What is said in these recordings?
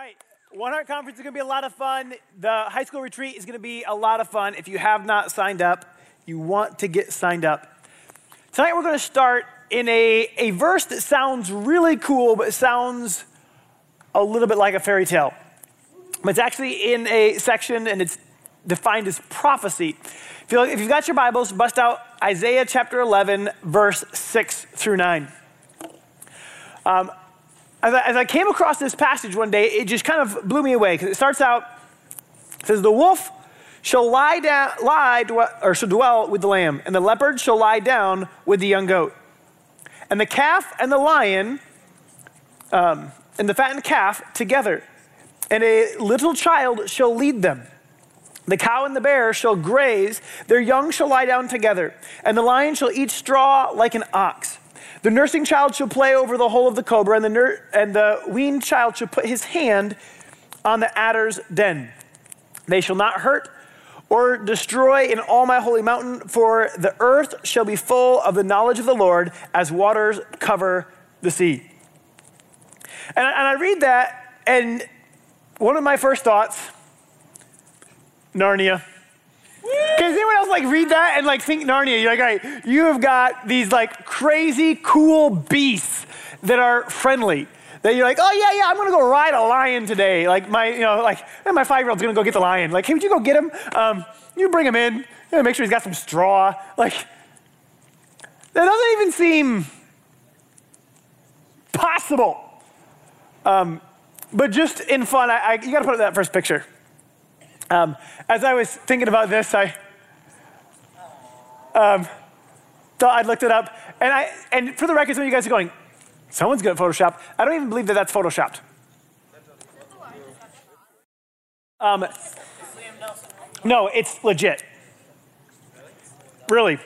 right. One Heart Conference is going to be a lot of fun. The high school retreat is going to be a lot of fun. If you have not signed up, you want to get signed up. Tonight we're going to start in a, a verse that sounds really cool, but sounds a little bit like a fairy tale. But it's actually in a section and it's defined as prophecy. If, you if you've got your Bibles, bust out Isaiah chapter 11, verse 6 through 9. Um, as I, as I came across this passage one day, it just kind of blew me away because it starts out, it says, The wolf shall lie down, lie, or shall dwell with the lamb, and the leopard shall lie down with the young goat. And the calf and the lion, um, and the fattened calf together, and a little child shall lead them. The cow and the bear shall graze, their young shall lie down together, and the lion shall eat straw like an ox. The nursing child shall play over the hole of the cobra, and the, ner- and the weaned child shall put his hand on the adder's den. They shall not hurt or destroy in all my holy mountain, for the earth shall be full of the knowledge of the Lord as waters cover the sea. And, and I read that, and one of my first thoughts Narnia. Can anyone else like read that and like think Narnia? You're like, all right, you have got these like crazy cool beasts that are friendly. That you're like, oh yeah, yeah, I'm gonna go ride a lion today. Like my, you know, like my five year old's gonna go get the lion. Like, hey, would you go get him? Um, you bring him in. Yeah, make sure he's got some straw. Like, that doesn't even seem possible. Um, but just in fun, I, I, you got to put up that first picture. Um, as I was thinking about this, I um, thought I'd looked it up. And, I, and for the record, some of you guys are going, someone's good at Photoshop. I don't even believe that that's Photoshopped. Um, no, it's legit. Really.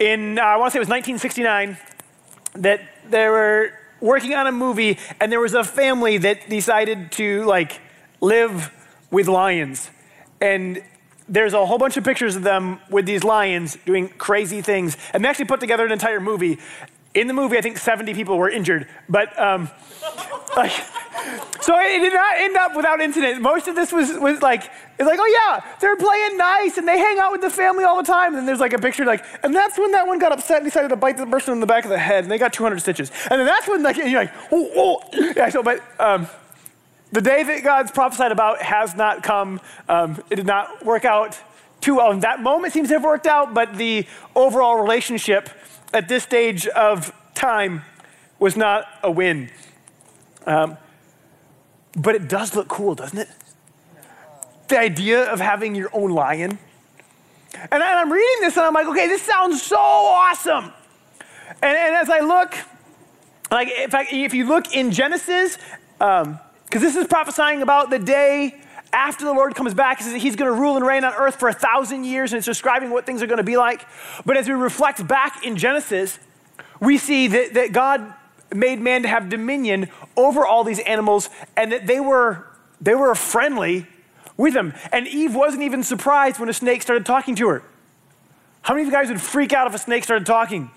In, uh, I want to say it was 1969, that they were working on a movie, and there was a family that decided to, like, live with lions. And there's a whole bunch of pictures of them with these lions doing crazy things. And they actually put together an entire movie. In the movie, I think 70 people were injured. But, um, like, so it did not end up without incident. Most of this was, was like, it's like, oh yeah, they're playing nice and they hang out with the family all the time. And then there's like a picture like, and that's when that one got upset and decided to bite the person in the back of the head and they got 200 stitches. And then that's when like, you're like, oh, oh. Yeah, so, but, um, the day that God's prophesied about has not come. Um, it did not work out too well. And that moment seems to have worked out, but the overall relationship at this stage of time was not a win. Um, but it does look cool, doesn't it? The idea of having your own lion. And, I'm reading this and I'm like, okay, this sounds so awesome. And, and as I look, like, in fact, if you look in Genesis, um, because this is prophesying about the day after the Lord comes back. He's going to rule and reign on earth for a thousand years, and it's describing what things are going to be like. But as we reflect back in Genesis, we see that, that God made man to have dominion over all these animals and that they were, they were friendly with him. And Eve wasn't even surprised when a snake started talking to her. How many of you guys would freak out if a snake started talking?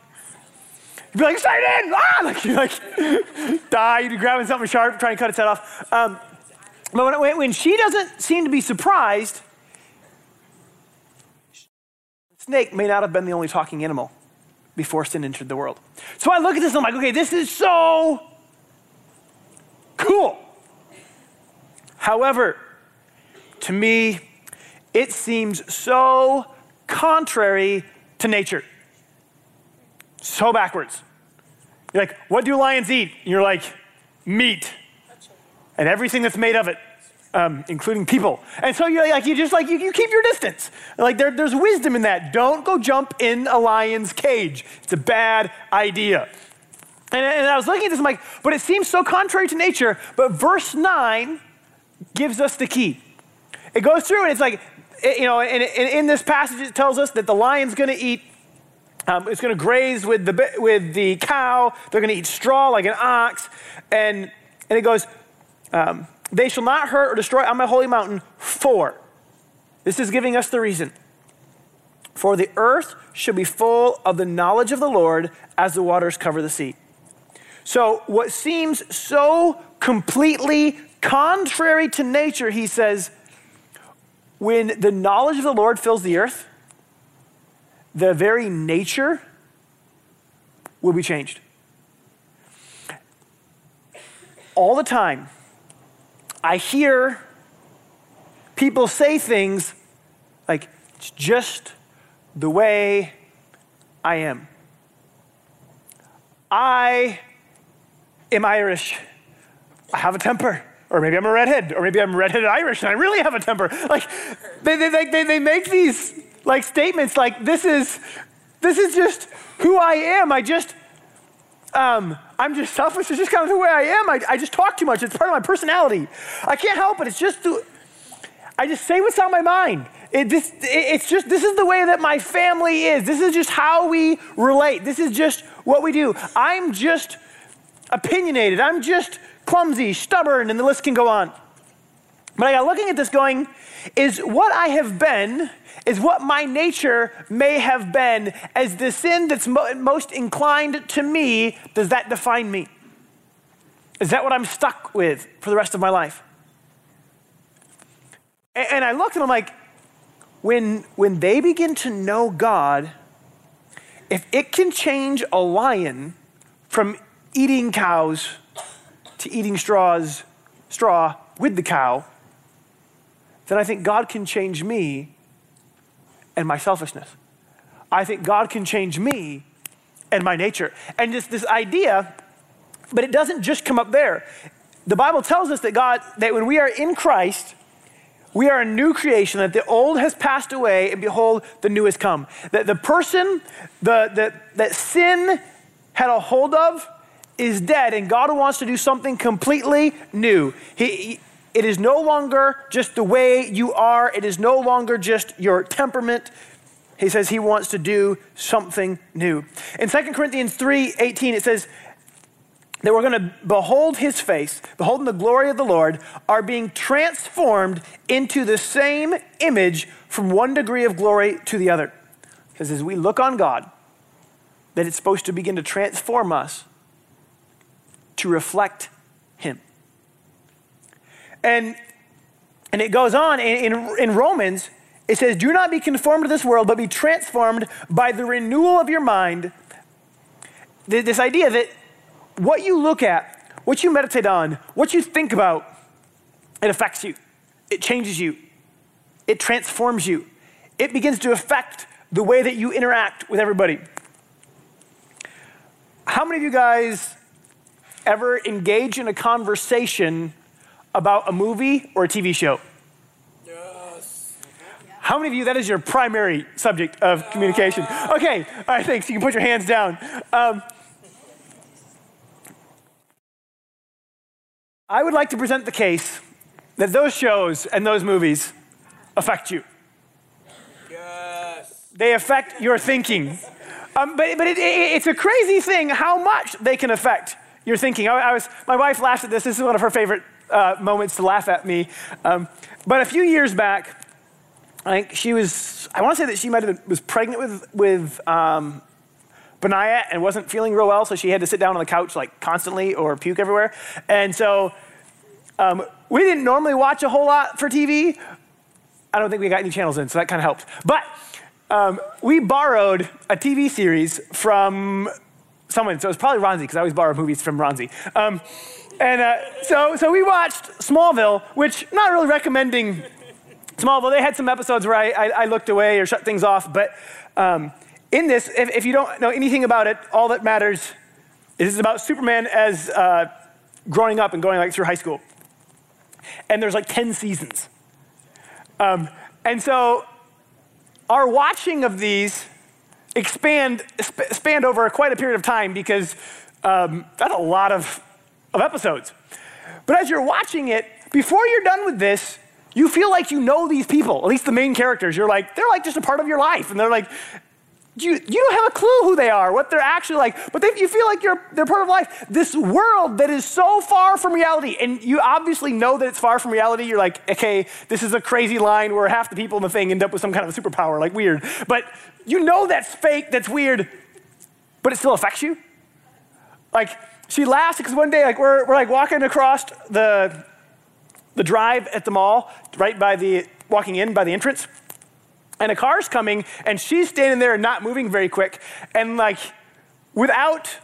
Be like, Satan! Ah! Like, you're like, die. You'd be grabbing something sharp, trying to cut its head off. Um, but when, when she doesn't seem to be surprised, snake may not have been the only talking animal before sin entered the world. So I look at this and I'm like, okay, this is so cool. However, to me, it seems so contrary to nature. So backwards. You're like, what do lions eat? And you're like, meat. And everything that's made of it, um, including people. And so you're like, you just like, you, you keep your distance. Like there, there's wisdom in that. Don't go jump in a lion's cage. It's a bad idea. And, and I was looking at this, I'm like, but it seems so contrary to nature. But verse 9 gives us the key. It goes through and it's like, you know, and, and in this passage it tells us that the lion's going to eat um, it's going to graze with the, with the cow. They're going to eat straw like an ox. And, and it goes, um, they shall not hurt or destroy on my holy mountain, for. This is giving us the reason. For the earth shall be full of the knowledge of the Lord as the waters cover the sea. So, what seems so completely contrary to nature, he says, when the knowledge of the Lord fills the earth, the very nature will be changed. All the time, I hear people say things like, it's just the way I am. I am Irish. I have a temper. Or maybe I'm a redhead. Or maybe I'm redheaded Irish and I really have a temper. Like, they, they, they, they make these like statements like, this is, this is just who I am. I just, um, I'm just selfish. It's just kind of the way I am. I, I just talk too much. It's part of my personality. I can't help it. It's just, I just say what's on my mind. It, this, it, it's just, this is the way that my family is. This is just how we relate. This is just what we do. I'm just opinionated. I'm just clumsy, stubborn, and the list can go on. But I got looking at this going, is what I have been, is what my nature may have been, as the sin that's mo- most inclined to me, does that define me? Is that what I'm stuck with for the rest of my life? And, and I looked and I'm like, when, when they begin to know God, if it can change a lion from eating cows to eating straws, straw with the cow, then I think God can change me and my selfishness. I think God can change me and my nature. And just this idea, but it doesn't just come up there. The Bible tells us that God, that when we are in Christ, we are a new creation, that the old has passed away, and behold, the new has come. That the person the, the, that sin had a hold of is dead, and God wants to do something completely new. He, it is no longer just the way you are, it is no longer just your temperament. He says he wants to do something new. In 2 Corinthians 3 18, it says, that we're going to behold his face, beholding the glory of the Lord, are being transformed into the same image from one degree of glory to the other. Because as we look on God, that it's supposed to begin to transform us to reflect him. And, and it goes on in, in, in Romans, it says, Do not be conformed to this world, but be transformed by the renewal of your mind. This idea that what you look at, what you meditate on, what you think about, it affects you. It changes you. It transforms you. It begins to affect the way that you interact with everybody. How many of you guys ever engage in a conversation about a movie or a TV show? Yes. How many of you, that is your primary subject of communication? Okay, all right, thanks. You can put your hands down. Um, I would like to present the case that those shows and those movies affect you. Yes. They affect your thinking. Um, but but it, it, it's a crazy thing how much they can affect your thinking. I, I was, my wife laughed at this. This is one of her favorite uh, moments to laugh at me. Um, but a few years back, I think she was, I want to say that she might have been, was pregnant with, with um, Benaya and wasn't feeling real well, so she had to sit down on the couch like constantly or puke everywhere. And so um, we didn't normally watch a whole lot for TV. I don't think we got any channels in, so that kind of helped. But um, we borrowed a TV series from someone, so it was probably Ronzi, because I always borrow movies from Ronzi. Um, and uh, so, so we watched Smallville, which not really recommending Smallville. They had some episodes where I, I, I looked away or shut things off, but um, in this, if, if, you don't know anything about it, all that matters is about Superman as uh, growing up and going like through high school. And there's like 10 seasons. Um, and so our watching of these expand sp- spanned over quite a period of time because um, that's a lot of, of episodes. But as you're watching it, before you're done with this, you feel like you know these people, at least the main characters. You're like, they're like just a part of your life. And they're like, you, you don't have a clue who they are, what they're actually like, but they, you feel like you're, they're part of life. This world that is so far from reality, and you obviously know that it's far from reality. You're like, okay, this is a crazy line where half the people in the thing end up with some kind of a superpower, like weird. But you know that's fake, that's weird, but it still affects you. Like, she laughs because one day, like, we're, we're like walking across the, the drive at the mall, right by the, walking in by the entrance. And a car's coming, and she's standing there not moving very quick. And like, without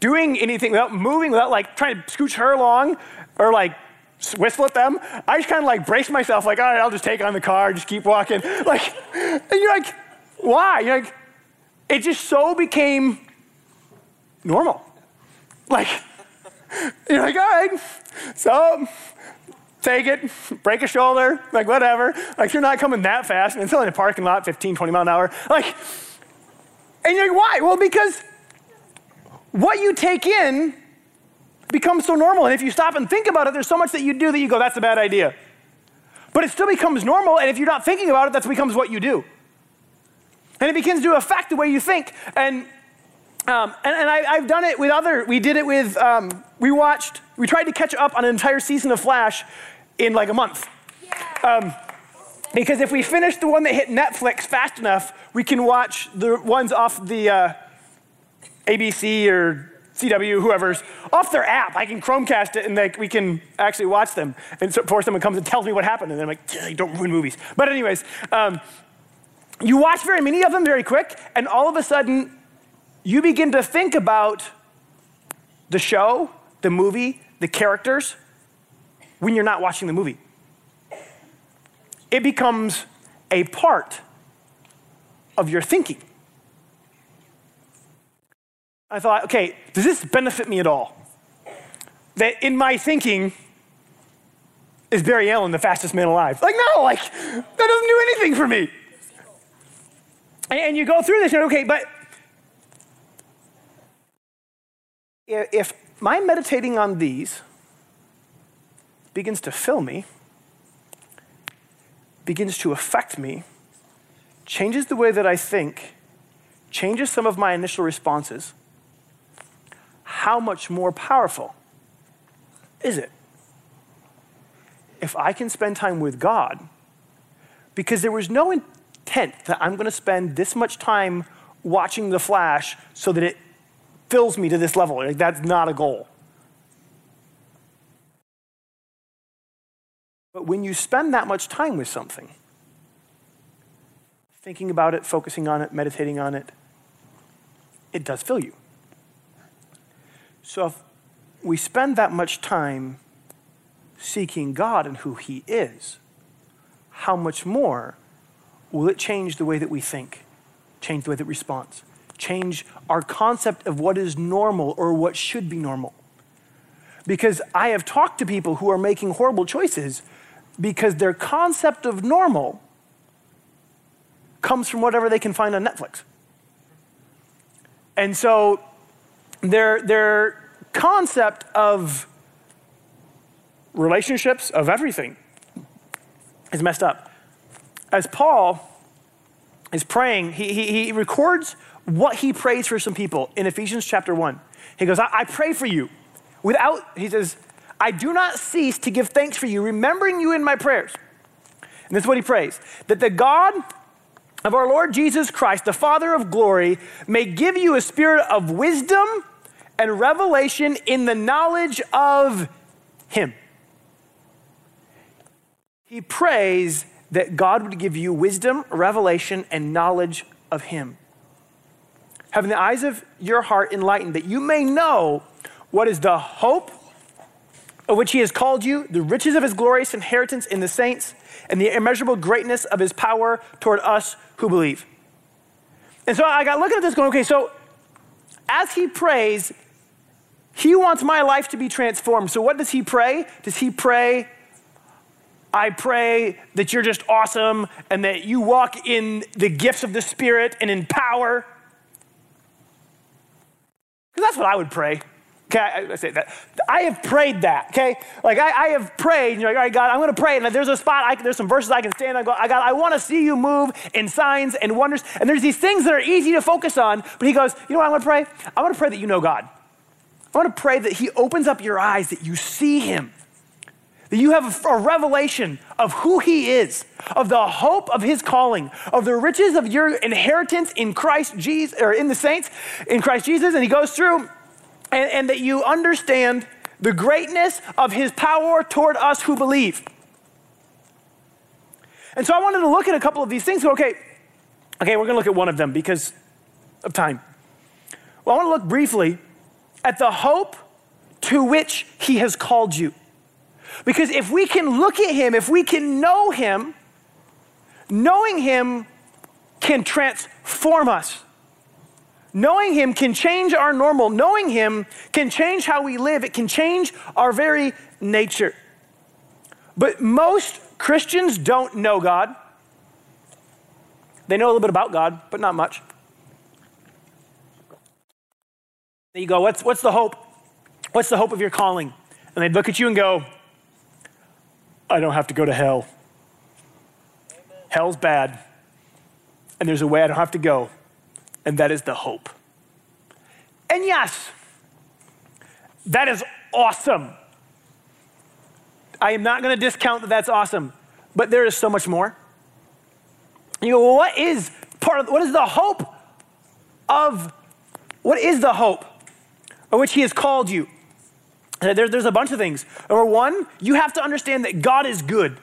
doing anything, without moving, without like trying to scooch her along or like whistle at them, I just kind of like brace myself, like, all right, I'll just take on the car, just keep walking. Like, and you're like, why? You're like, it just so became normal. Like, you're like, all right, so take it, break a shoulder, like whatever. Like you're not coming that fast. And it's only in a parking lot, 15, 20 mile an hour. Like, and you're like, why? Well, because what you take in becomes so normal. And if you stop and think about it, there's so much that you do that you go, that's a bad idea. But it still becomes normal, and if you're not thinking about it, that becomes what you do. And it begins to affect the way you think. And um, and, and I, have done it with other, we did it with, um, we watched, we tried to catch up on an entire season of Flash in like a month. Um, because if we finish the one that hit Netflix fast enough, we can watch the ones off the uh, ABC or CW, whoever's, off their app. I can Chromecast it and like, we can actually watch them. And so before someone comes and tells me what happened, and then I'm like, don't ruin movies. But, anyways, um, you watch very many of them very quick, and all of a sudden, you begin to think about the show, the movie, the characters when you're not watching the movie. It becomes a part of your thinking. I thought, okay, does this benefit me at all? That in my thinking, is Barry Allen the fastest man alive? Like, no, like, that doesn't do anything for me. And you go through this, and okay, but if my meditating on these begins to fill me, begins to affect me, changes the way that I think, changes some of my initial responses, how much more powerful is it if I can spend time with God? Because there was no intent that I'm going to spend this much time watching The Flash so that it fills me to this level. Like, that's not a goal. But when you spend that much time with something, thinking about it, focusing on it, meditating on it, it does fill you. So if we spend that much time seeking God and who He is, how much more will it change the way that we think, change the way that we respond? Change our concept of what is normal or what should be normal. Because I have talked to people who are making horrible choices because their concept of normal comes from whatever they can find on Netflix. And so their, their concept of relationships, of everything, is messed up. As Paul is praying, he, he, he records what he prays for some people in Ephesians chapter 1. He goes, I, I pray for you. Without, he says, I do not cease to give thanks for you, remembering you in my prayers. And this is what he prays that the God of our Lord Jesus Christ, the Father of glory, may give you a spirit of wisdom and revelation in the knowledge of him. He prays that God would give you wisdom, revelation, and knowledge of him having the eyes of your heart enlightened, that you may know what is the hope of which he has called you, the riches of his glorious inheritance in the saints, and the immeasurable greatness of his power toward us who believe. And so I got looking at this going, okay, so as he prays, he wants my life to be transformed. So what does he pray? Does he pray, I pray that you're just awesome and that you walk in the gifts of the Spirit and in power? Because that's what I would pray. Okay, I, say that. I have prayed that, okay? Like, I, I have prayed, and you're like, all right, God, I'm going to pray, and there's a spot, I, there's some verses I can stand on. Go, I, God, I want to see you move in signs and wonders. And there's these things that are easy to focus on, but he goes, you know what I want to pray? I want to pray that you know God. I want to pray that he opens up your eyes, that you see him, that you have a, revelation of who He is, of the hope of His calling, of the riches of your inheritance in Christ Jesus, or in the saints, in Christ Jesus. And He goes through, and, and that you understand the greatness of his power toward us who believe. And so I wanted to look at a couple of these things. Okay, okay, we're going to look at one of them because of time. Well, I want to look briefly at the hope to which he has called you. Because if we can look at him, if we can know him, knowing him can transform us. Knowing him can change our normal. Knowing him can change how we live. It can change our very nature. But most Christians don't know God. They know a little bit about God, but not much. There you go, what's, what's the hope? What's the hope of your calling? And they'd look at you and go, I don't have to go to hell. Hell's bad. And there's a way I don't have to go, and that is the hope. And yes, that is awesome. I am not going to discount that that's awesome, but there is so much more. You go, well, what is part of, what is the hope of, what is the hope of which he has called you? There, there's a bunch of things. Number one, you have to understand that God is good.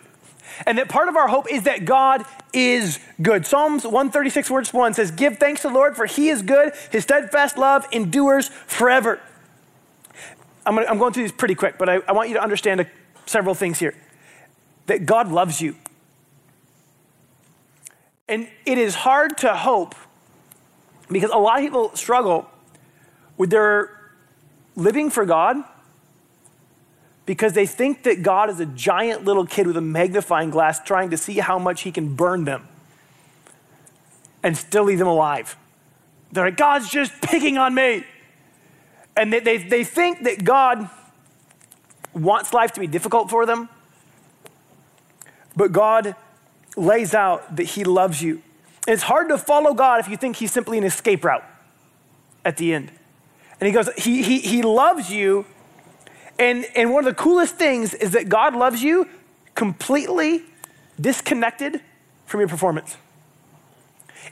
And that part of our hope is that God is good. Psalms 136, verse 1 says, Give thanks to the Lord, for he is good. His steadfast love endures forever. I'm, gonna, I'm going through these pretty quick, but I, I want you to understand a, several things here. That God loves you. And it is hard to hope because a lot of people struggle with their living for God because they think that God is a giant little kid with a magnifying glass trying to see how much he can burn them and still leave them alive. They're like, God's just picking on me. And they, they, they think that God wants life to be difficult for them, but God lays out that he loves you. And it's hard to follow God if you think he's simply an escape route at the end. And he goes, he, he, he loves you and, and one of the coolest things is that God loves you completely disconnected from your performance.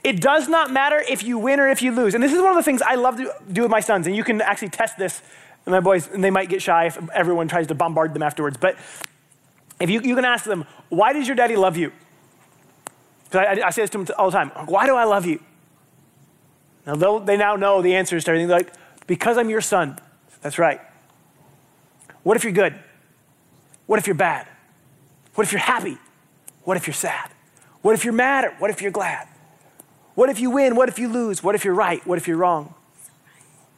It does not matter if you win or if you lose. And this is one of the things I love to do with my sons. And you can actually test this. And my boys, and they might get shy if everyone tries to bombard them afterwards. But if you, you can ask them, why does your daddy love you? Because I, I, say this to them all the time. Why do I love you? Now they now know the answers to everything. They're like, because I'm your son. That's right. What if you're good? What if you're bad? What if you're happy? What if you're sad? What if you're mad or what if you're glad? What if you win? What if you lose? What if you're right? What if you're wrong?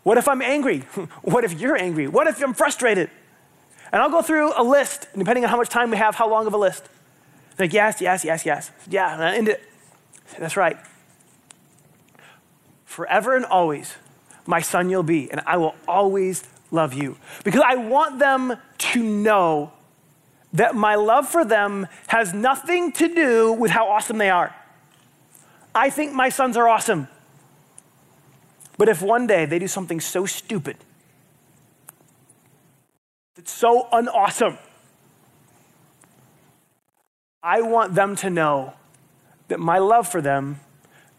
What if I'm angry? what if you're angry? What if I'm frustrated? And I'll go through a list, depending on how much time we have, how long of a list. Like, yes, yes, yes, yes. Yeah, and I end it. That's right. Forever and always, my son you'll be, and I will always love you. Because I want them to know that my love for them has nothing to do with how awesome they are. I think my sons are awesome. But if one day they do something so stupid, that's so unawesome, I want them to know that my love for them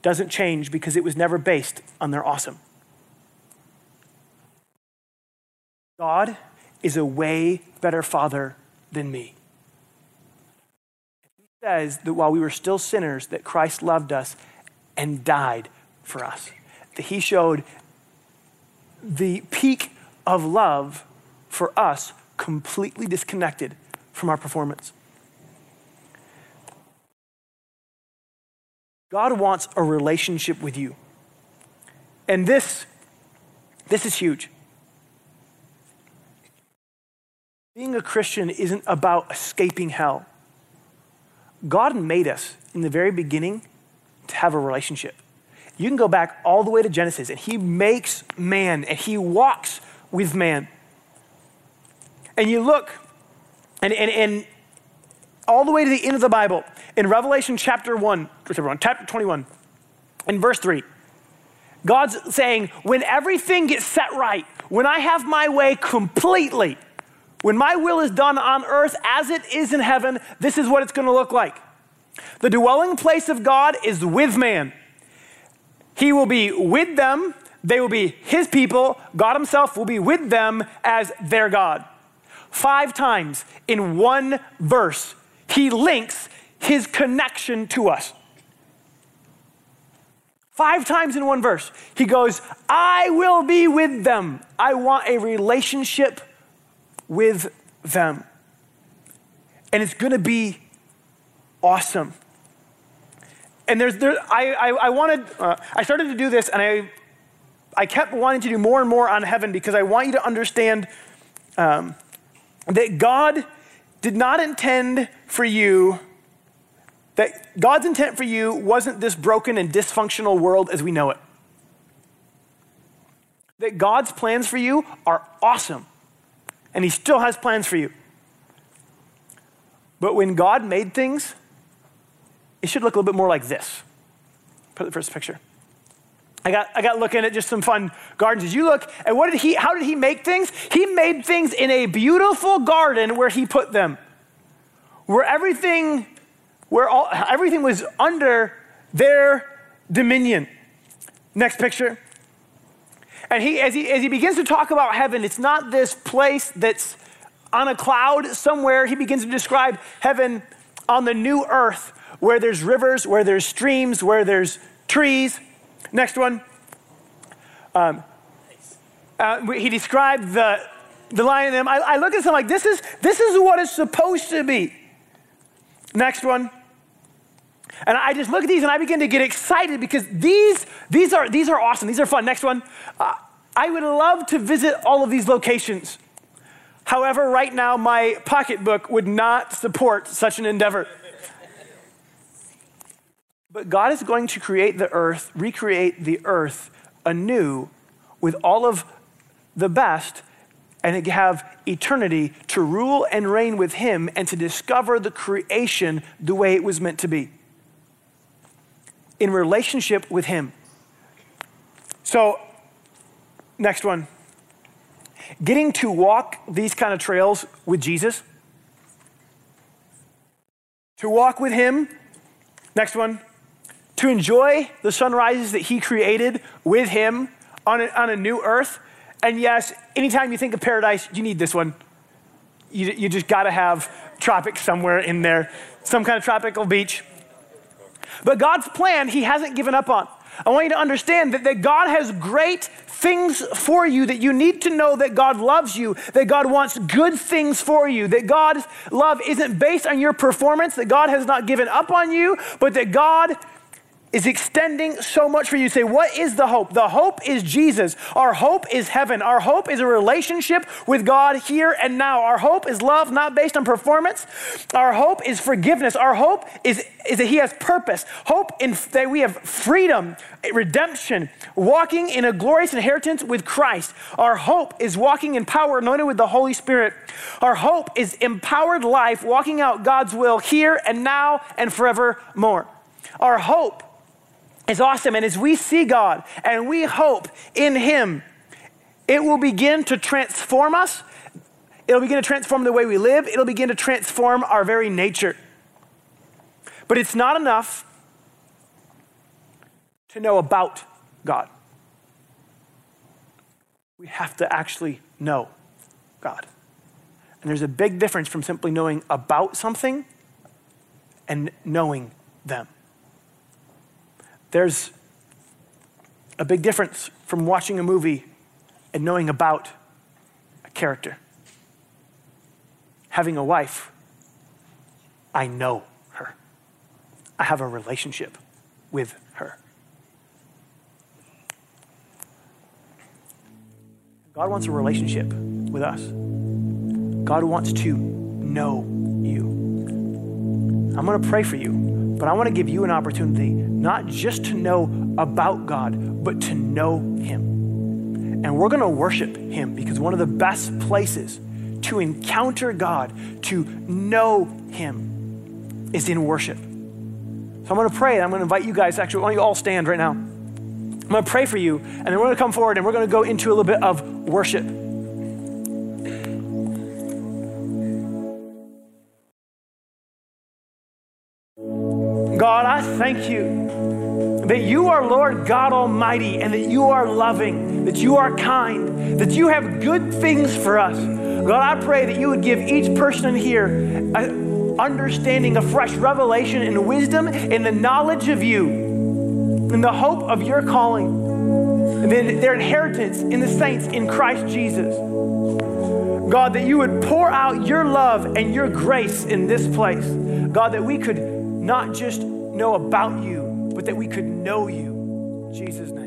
doesn't change because it was never based on their awesome. God is a way better father than me. He says that while we were still sinners, that Christ loved us and died for us. That he showed the peak of love for us completely disconnected from our performance. God wants a relationship with you. And this, this is huge. Being a Christian isn't about escaping hell. God made us in the very beginning to have a relationship. You can go back all the way to Genesis, and He makes man, and He walks with man. And you look, and, and, and all the way to the end of the Bible, in Revelation chapter 1, chapter 21, in verse 3, God's saying, when everything gets set right, when I have my way completely, when my will is done on earth as it is in heaven, this is what it's going to look like. The dwelling place of God is with man. He will be with them, they will be his people. God himself will be with them as their God. five times in one verse, he links his connection to us. Five times in one verse, he goes, I will be with them. I want a relationship with them. And it's going to be awesome. And there's, there, I, I, I wanted, uh, I started to do this and I, I kept wanting to do more and more on heaven because I want you to understand um, that God did not intend for you, that God's intent for you wasn't this broken and dysfunctional world as we know it. That God's plans for you are awesome, and He still has plans for you. But when God made things, it should look a little bit more like this. Put the first picture. I got, I got looking at just some fun gardens. As you look at what did he, how did he make things? He made things in a beautiful garden where he put them, where everything, where all, everything was under their dominion. Next picture. And he, as he, as he begins to talk about heaven, it's not this place that's on a cloud somewhere. He begins to describe heaven on the new earth where there's rivers, where there's streams, where there's trees. Next one. Um, uh, he described the, the lion and them. I, I look at them like this is, this is what it's supposed to be. Next one. And I just look at these and I begin to get excited because these, these, are, these are awesome. These are fun. Next one. Uh, I would love to visit all of these locations. However, right now, my pocketbook would not support such an endeavor. But God is going to create the earth, recreate the earth anew with all of the best and have eternity to rule and reign with Him and to discover the creation the way it was meant to be in relationship with Him. So, next one. Getting to walk these kind of trails with Jesus, to walk with Him. Next one to enjoy the sunrises that he created with him on a, on a new earth. And yes, anytime you think of paradise, you need this one. You, you just got to have tropics somewhere in there, some kind of tropical beach. But God's plan, he hasn't given up on. I want you to understand that, that God has great things for you, that you need to know that God loves you, that God wants good things for you, that God's love isn't based on your performance, that God has not given up on you, but that God is extending so much for you. Say, what is the hope? The hope is Jesus. Our hope is heaven. Our hope is a relationship with God here and now. Our hope is love, not based on performance. Our hope is forgiveness. Our hope is, is that He has purpose. Hope in that we have freedom, redemption, walking in a glorious inheritance with Christ. Our hope is walking in power, anointed with the Holy Spirit. Our hope is empowered life, walking out God's will here and now and forevermore. Our hope is awesome. And as we see God and we hope in Him, it will begin to transform us. It'll begin to transform the way we live. It'll begin to transform our very nature. But it's not enough to know about God. We have to actually know God. And there's a big difference from simply knowing about something and knowing them. There's a big difference from watching a movie and knowing about a character. Having a wife, I know her. I have a relationship with her. God wants a relationship with us. God wants to know you. I'm going to pray for you. But I want to give you an opportunity not just to know about God, but to know Him. And we're going to worship Him because one of the best places to encounter God, to know Him, is in worship. So I'm going to pray and I'm going to invite you guys, actually, why don't you all stand right now? I'm going to pray for you, and then we're going to come forward and we're going to go into a little bit of worship. Thank you that you are Lord God Almighty and that you are loving, that you are kind, that you have good things for us. God, I pray that you would give each person here a understanding, a fresh revelation and wisdom in the knowledge of you, in the hope of your calling, and then their inheritance in the saints in Christ Jesus. God, that you would pour out your love and your grace in this place. God, that we could not just know about you, but that we could know you. Jesus'.